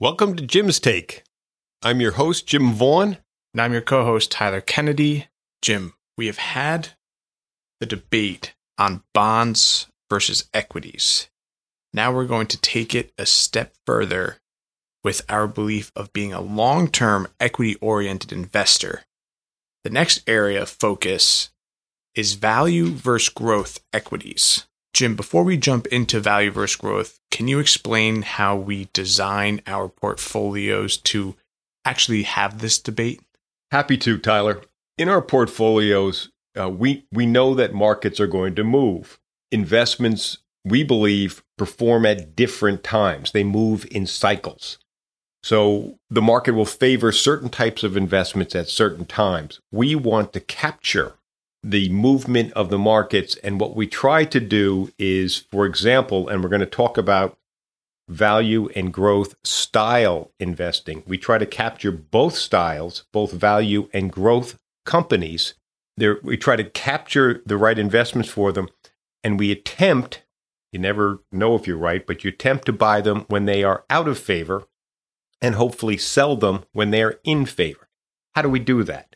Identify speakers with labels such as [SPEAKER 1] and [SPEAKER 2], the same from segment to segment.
[SPEAKER 1] Welcome to Jim's Take. I'm your host, Jim Vaughn.
[SPEAKER 2] And I'm your co host, Tyler Kennedy. Jim, we have had the debate on bonds versus equities. Now we're going to take it a step further with our belief of being a long term equity oriented investor. The next area of focus is value versus growth equities. Jim, before we jump into value versus growth, can you explain how we design our portfolios to actually have this debate?
[SPEAKER 1] Happy to, Tyler. In our portfolios, uh, we, we know that markets are going to move. Investments, we believe, perform at different times, they move in cycles. So the market will favor certain types of investments at certain times. We want to capture the movement of the markets. And what we try to do is, for example, and we're going to talk about value and growth style investing. We try to capture both styles, both value and growth companies. There, we try to capture the right investments for them, and we attempt, you never know if you're right, but you attempt to buy them when they are out of favor and hopefully sell them when they're in favor. How do we do that?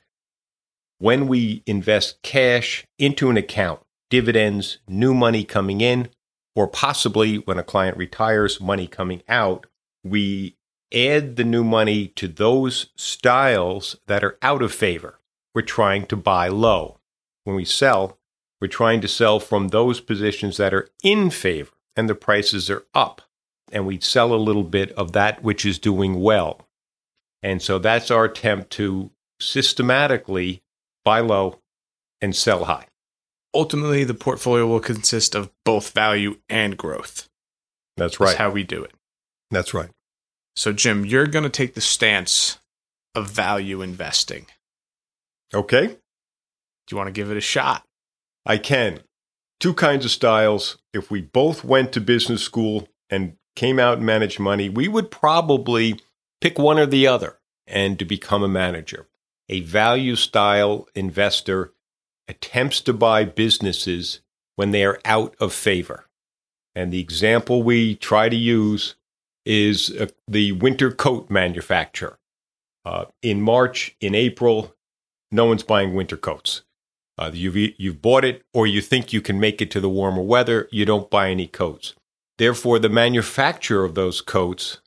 [SPEAKER 1] When we invest cash into an account, dividends, new money coming in, or possibly when a client retires, money coming out, we add the new money to those styles that are out of favor. We're trying to buy low. When we sell, we're trying to sell from those positions that are in favor and the prices are up. And we sell a little bit of that which is doing well. And so that's our attempt to systematically buy low and sell high.
[SPEAKER 2] Ultimately, the portfolio will consist of both value and growth.
[SPEAKER 1] That's right.
[SPEAKER 2] That's how we do it.
[SPEAKER 1] That's right.
[SPEAKER 2] So, Jim, you're going to take the stance of value investing.
[SPEAKER 1] Okay.
[SPEAKER 2] Do you want to give it a shot?
[SPEAKER 1] I can. Two kinds of styles. If we both went to business school and came out and managed money, we would probably pick one or the other and to become a manager. A value style investor attempts to buy businesses when they are out of favor. And the example we try to use is uh, the winter coat manufacturer. Uh, in March, in April, no one's buying winter coats. Uh, you've, you've bought it or you think you can make it to the warmer weather, you don't buy any coats. Therefore, the manufacturer of those coats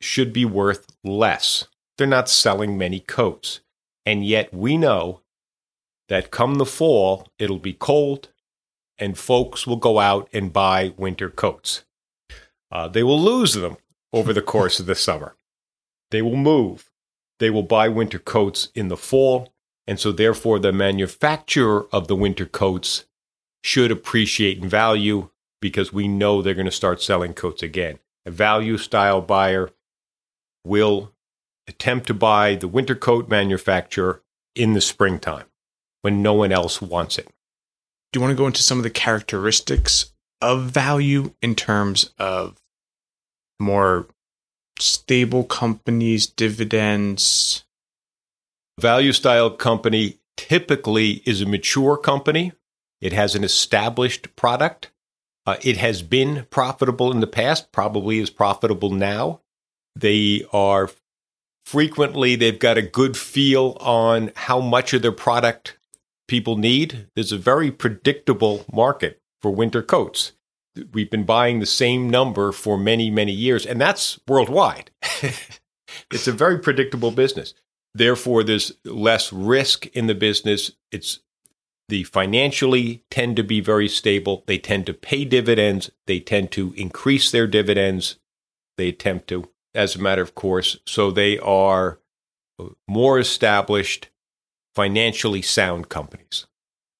[SPEAKER 1] should be worth less. They're not selling many coats. And yet we know that come the fall, it'll be cold and folks will go out and buy winter coats. Uh, they will lose them over the course of the summer. They will move. They will buy winter coats in the fall. And so, therefore, the manufacturer of the winter coats should appreciate in value because we know they're going to start selling coats again. A value style buyer will attempt to buy the winter coat manufacturer in the springtime when no one else wants it.
[SPEAKER 2] Do you want to go into some of the characteristics of value in terms of more stable companies, dividends?
[SPEAKER 1] Value style company typically is a mature company. It has an established product. Uh, it has been profitable in the past, probably is profitable now. They are frequently, they've got a good feel on how much of their product people need. There's a very predictable market for winter coats. We've been buying the same number for many, many years, and that's worldwide. it's a very predictable business. Therefore, there's less risk in the business. It's the financially tend to be very stable. They tend to pay dividends. They tend to increase their dividends. They attempt to, as a matter of course. So they are more established financially sound companies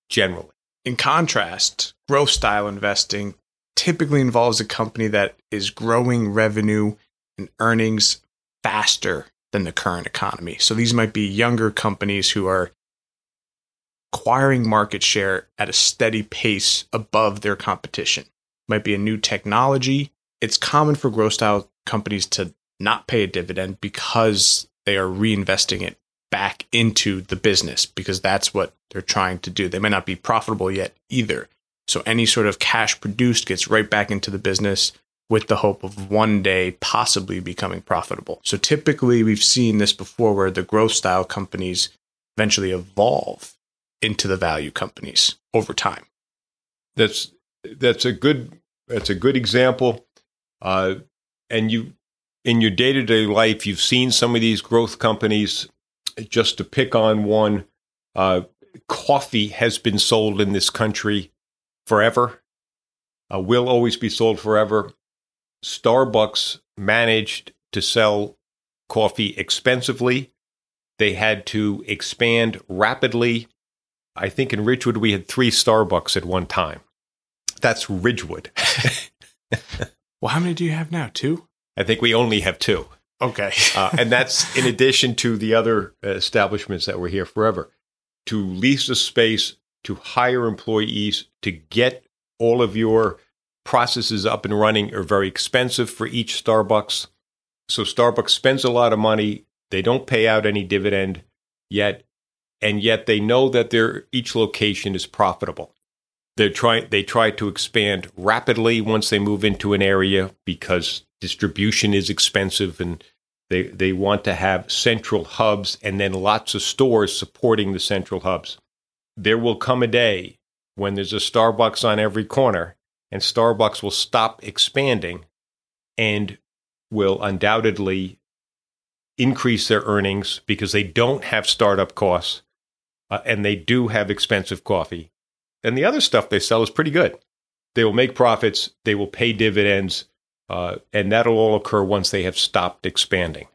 [SPEAKER 1] generally.
[SPEAKER 2] In contrast, growth style investing typically involves a company that is growing revenue and earnings faster than the current economy. So these might be younger companies who are acquiring market share at a steady pace above their competition. Might be a new technology. It's common for growth style companies to not pay a dividend because they are reinvesting it back into the business because that's what they're trying to do. They may not be profitable yet either. So any sort of cash produced gets right back into the business with the hope of one day possibly becoming profitable. So typically we've seen this before where the growth style companies eventually evolve into the value companies over time.
[SPEAKER 1] That's that's a good that's a good example. Uh, and you in your day to day life, you've seen some of these growth companies. Just to pick on one, uh, coffee has been sold in this country forever. Uh, will always be sold forever. Starbucks managed to sell coffee expensively. They had to expand rapidly. I think in Ridgewood we had three Starbucks at one time. That's Ridgewood.
[SPEAKER 2] well, how many do you have now? Two?
[SPEAKER 1] I think we only have two.
[SPEAKER 2] Okay.
[SPEAKER 1] uh, and that's in addition to the other establishments that were here forever. To lease a space, to hire employees, to get all of your processes up and running are very expensive for each Starbucks. So Starbucks spends a lot of money. They don't pay out any dividend yet, and yet they know that their each location is profitable. They try they try to expand rapidly once they move into an area because distribution is expensive and they they want to have central hubs and then lots of stores supporting the central hubs. There will come a day when there's a Starbucks on every corner and Starbucks will stop expanding and will undoubtedly increase their earnings because they don't have startup costs uh, and they do have expensive coffee. And the other stuff they sell is pretty good. They will make profits, they will pay dividends, uh, and that'll all occur once they have stopped expanding.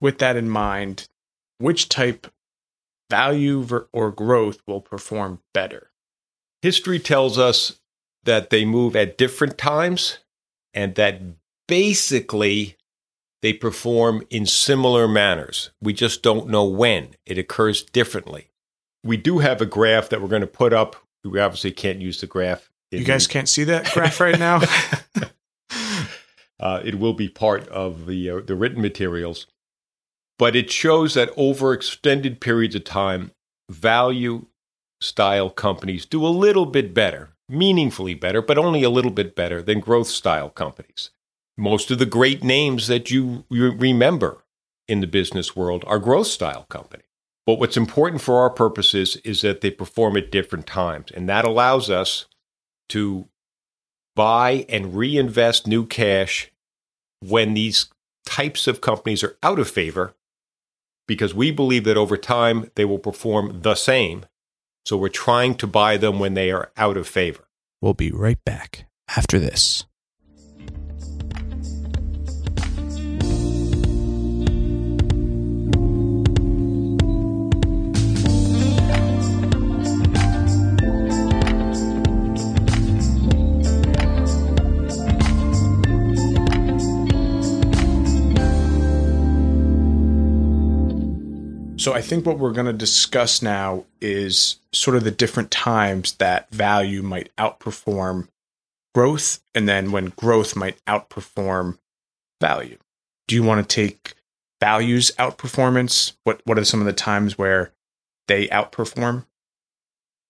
[SPEAKER 2] With that in mind, which type value or growth will perform better?
[SPEAKER 1] History tells us that they move at different times and that basically they perform in similar manners. We just don't know when. It occurs differently. We do have a graph that we're going to put up. We obviously can't use the graph.
[SPEAKER 2] You guys the- can't see that graph right now?
[SPEAKER 1] uh, it will be part of the, uh, the written materials. But it shows that over extended periods of time, value style companies do a little bit better meaningfully better, but only a little bit better than growth style companies. Most of the great names that you, you remember in the business world are growth style companies. But what's important for our purposes is that they perform at different times. And that allows us to buy and reinvest new cash when these types of companies are out of favor, because we believe that over time they will perform the same so we're trying to buy them when they are out of favor.
[SPEAKER 2] We'll be right back after this. I think what we're going to discuss now is sort of the different times that value might outperform growth and then when growth might outperform value. Do you want to take values outperformance? What what are some of the times where they outperform?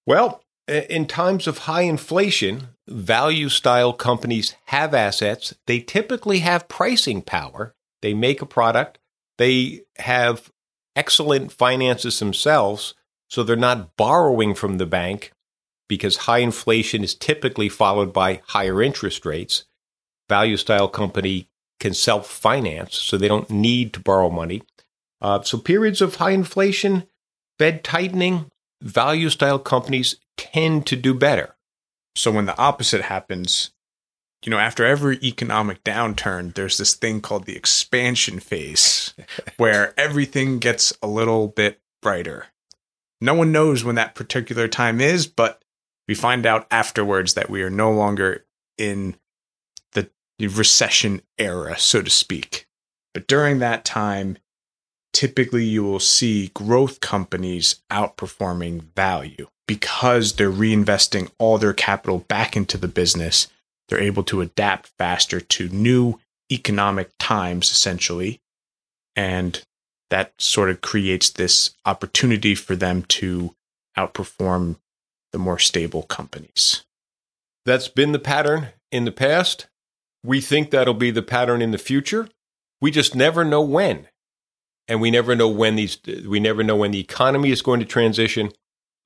[SPEAKER 1] Well, in times of high inflation, value style companies have assets. They typically have pricing power. They make a product. They have excellent finances themselves, so they're not borrowing from the bank because high inflation is typically followed by higher interest rates. Value style company can self finance, so they don't need to borrow money. Uh, so, periods of high inflation, Fed tightening, value style companies tend to do better.
[SPEAKER 2] So, when the opposite happens, you know, after every economic downturn, there's this thing called the expansion phase where everything gets a little bit brighter. No one knows when that particular time is, but we find out afterwards that we are no longer in the recession era, so to speak. But during that time, typically you will see growth companies outperforming value because they're reinvesting all their capital back into the business they're able to adapt faster to new economic times, essentially. And that sort of creates this opportunity for them to outperform the more stable companies.
[SPEAKER 1] That's been the pattern in the past. We think that'll be the pattern in the future. We just never know when. And we never know when these we never know when the economy is going to transition.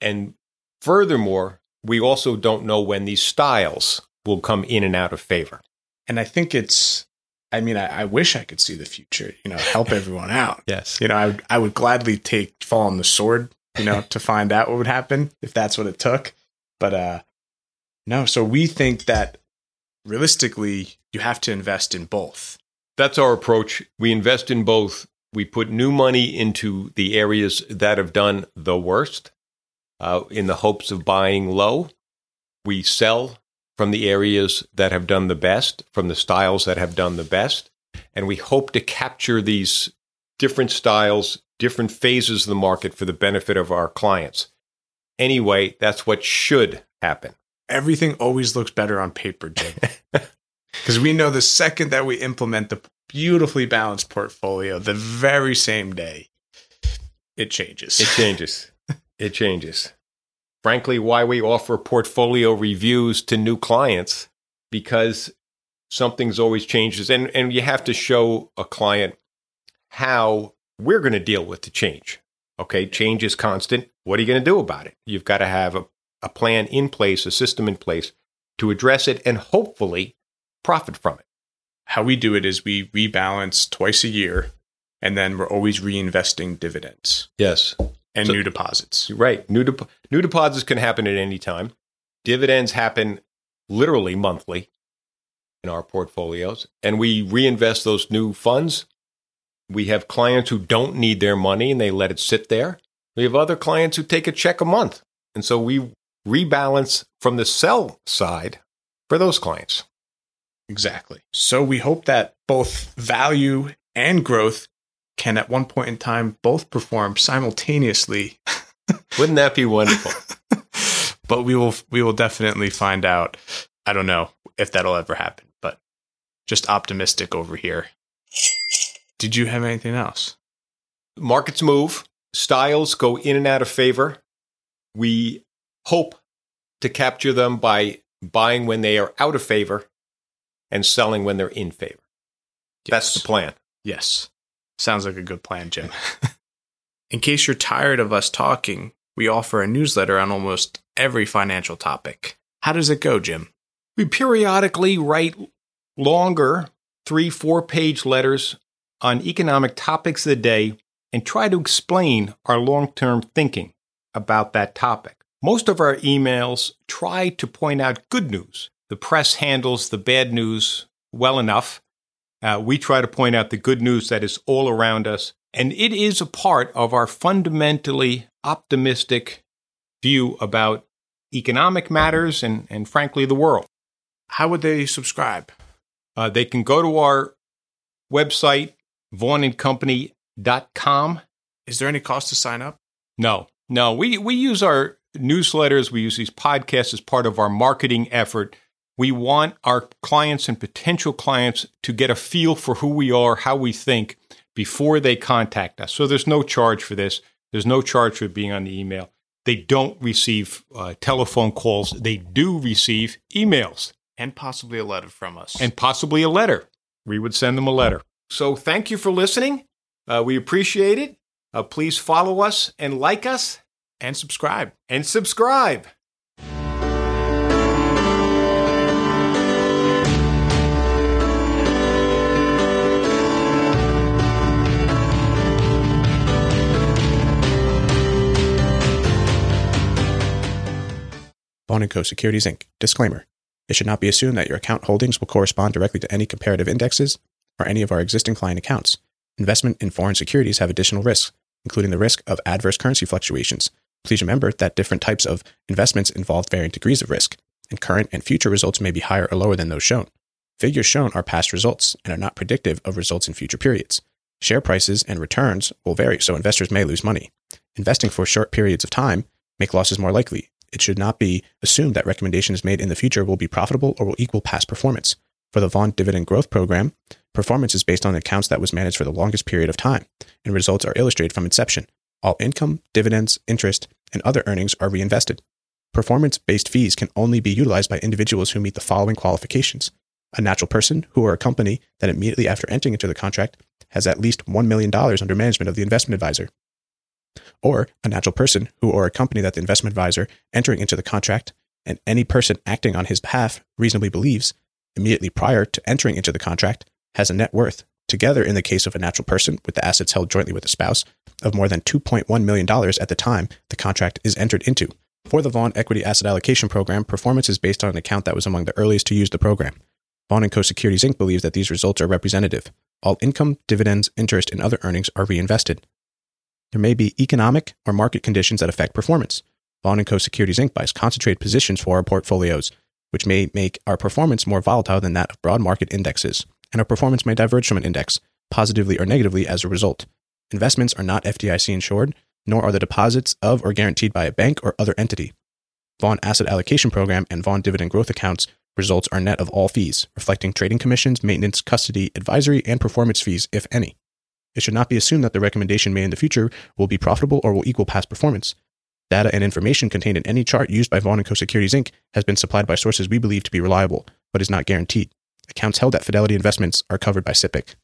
[SPEAKER 1] And furthermore, we also don't know when these styles will come in and out of favor.
[SPEAKER 2] And I think it's I mean, I, I wish I could see the future, you know, help everyone out.
[SPEAKER 1] Yes.
[SPEAKER 2] You know, I would, I would gladly take fall on the sword, you know, to find out what would happen if that's what it took. But uh no, so we think that realistically you have to invest in both.
[SPEAKER 1] That's our approach. We invest in both. We put new money into the areas that have done the worst uh, in the hopes of buying low. We sell from the areas that have done the best, from the styles that have done the best. And we hope to capture these different styles, different phases of the market for the benefit of our clients. Anyway, that's what should happen.
[SPEAKER 2] Everything always looks better on paper, Jim. Because we know the second that we implement the beautifully balanced portfolio, the very same day, it changes.
[SPEAKER 1] It changes. it changes. Frankly, why we offer portfolio reviews to new clients because something's always changes and, and you have to show a client how we're going to deal with the change. Okay, change is constant. What are you going to do about it? You've got to have a, a plan in place, a system in place to address it and hopefully profit from it.
[SPEAKER 2] How we do it is we rebalance twice a year and then we're always reinvesting dividends
[SPEAKER 1] Yes.
[SPEAKER 2] And
[SPEAKER 1] So-
[SPEAKER 2] new deposits.
[SPEAKER 1] Right. New, dep- new deposits can happen at any time. Dividends happen literally monthly in our portfolios, and we reinvest those new funds. We have clients who don't need their money and they let it sit there. We have other clients who take a check a month. And so we rebalance from the sell side for those clients.
[SPEAKER 2] Exactly. So we hope that both value and growth can at one point in time both perform simultaneously.
[SPEAKER 1] Wouldn't that be wonderful?
[SPEAKER 2] but we will we will definitely find out. I don't know if that'll ever happen, but just optimistic over here. Did you have anything else?
[SPEAKER 1] markets move, styles go in and out of favor. We hope to capture them by buying when they are out of favor and selling when they're in favor. That's the plan.
[SPEAKER 2] Yes. Sounds like a good plan, Jim. in case you're tired of us talking, we offer a newsletter on almost every financial topic. How does it go, Jim?
[SPEAKER 1] We periodically write longer, three, four page letters on economic topics of the day and try to explain our long term thinking about that topic. Most of our emails try to point out good news. The press handles the bad news well enough. Uh, we try to point out the good news that is all around us. And it is a part of our fundamentally optimistic view about economic matters and, and frankly, the world.
[SPEAKER 2] How would they subscribe?
[SPEAKER 1] Uh, they can go to our website, vaughnandcompany.com.
[SPEAKER 2] Is there any cost to sign up?
[SPEAKER 1] No, no, we, we use our newsletters, we use these podcasts as part of our marketing effort. We want our clients and potential clients to get a feel for who we are, how we think before they contact us. So there's no charge for this. There's no charge for being on the email. They don't receive uh, telephone calls. They do receive emails
[SPEAKER 2] And possibly a letter from us.
[SPEAKER 1] and possibly a letter. We would send them a letter. So thank you for listening. Uh, we appreciate it. Uh, please follow us and like us
[SPEAKER 2] and subscribe.
[SPEAKER 1] and subscribe.
[SPEAKER 3] Vaughn & Co. Securities Inc. Disclaimer. It should not be assumed that your account holdings will correspond directly to any comparative indexes or any of our existing client accounts. Investment in foreign securities have additional risks, including the risk of adverse currency fluctuations. Please remember that different types of investments involve varying degrees of risk, and current and future results may be higher or lower than those shown. Figures shown are past results and are not predictive of results in future periods. Share prices and returns will vary, so investors may lose money. Investing for short periods of time make losses more likely. It should not be assumed that recommendations made in the future will be profitable or will equal past performance. For the Vaughn Dividend Growth Program, performance is based on accounts that was managed for the longest period of time, and results are illustrated from inception. All income, dividends, interest, and other earnings are reinvested. Performance based fees can only be utilized by individuals who meet the following qualifications
[SPEAKER 2] A natural person who or a company that immediately after entering into the contract has at least $1 million under management of the investment advisor. Or a natural person who or a company that the investment advisor entering into the contract and any person acting on his behalf reasonably believes immediately prior to entering into the contract has a net worth, together in the case of a natural person with the assets held jointly with a spouse, of more than $2.1 million at the time the contract is entered into. For the Vaughn Equity Asset Allocation Program, performance is based on an account that was among the earliest to use the program. Vaughn & Co. Securities Inc. believes that these results are representative. All income, dividends, interest, and other earnings are reinvested. There may be economic or market conditions that affect performance. Vaughn & Co. Securities Inc. buys concentrated positions for our portfolios, which may make our performance more volatile than that of broad market indexes, and our performance may diverge from an index, positively or negatively as a result. Investments are not FDIC insured, nor are the deposits of or guaranteed by a bank or other entity. Vaughn Asset Allocation Program and Vaughn Dividend Growth Accounts results are net of all fees, reflecting trading commissions, maintenance, custody, advisory, and performance fees, if any. It should not be assumed that the recommendation made in the future will be profitable or will equal past performance. Data and information contained in any chart used by Vaughn & Co. Securities Inc. has been supplied by sources we believe to be reliable, but is not guaranteed. Accounts held at Fidelity Investments are covered by SIPC.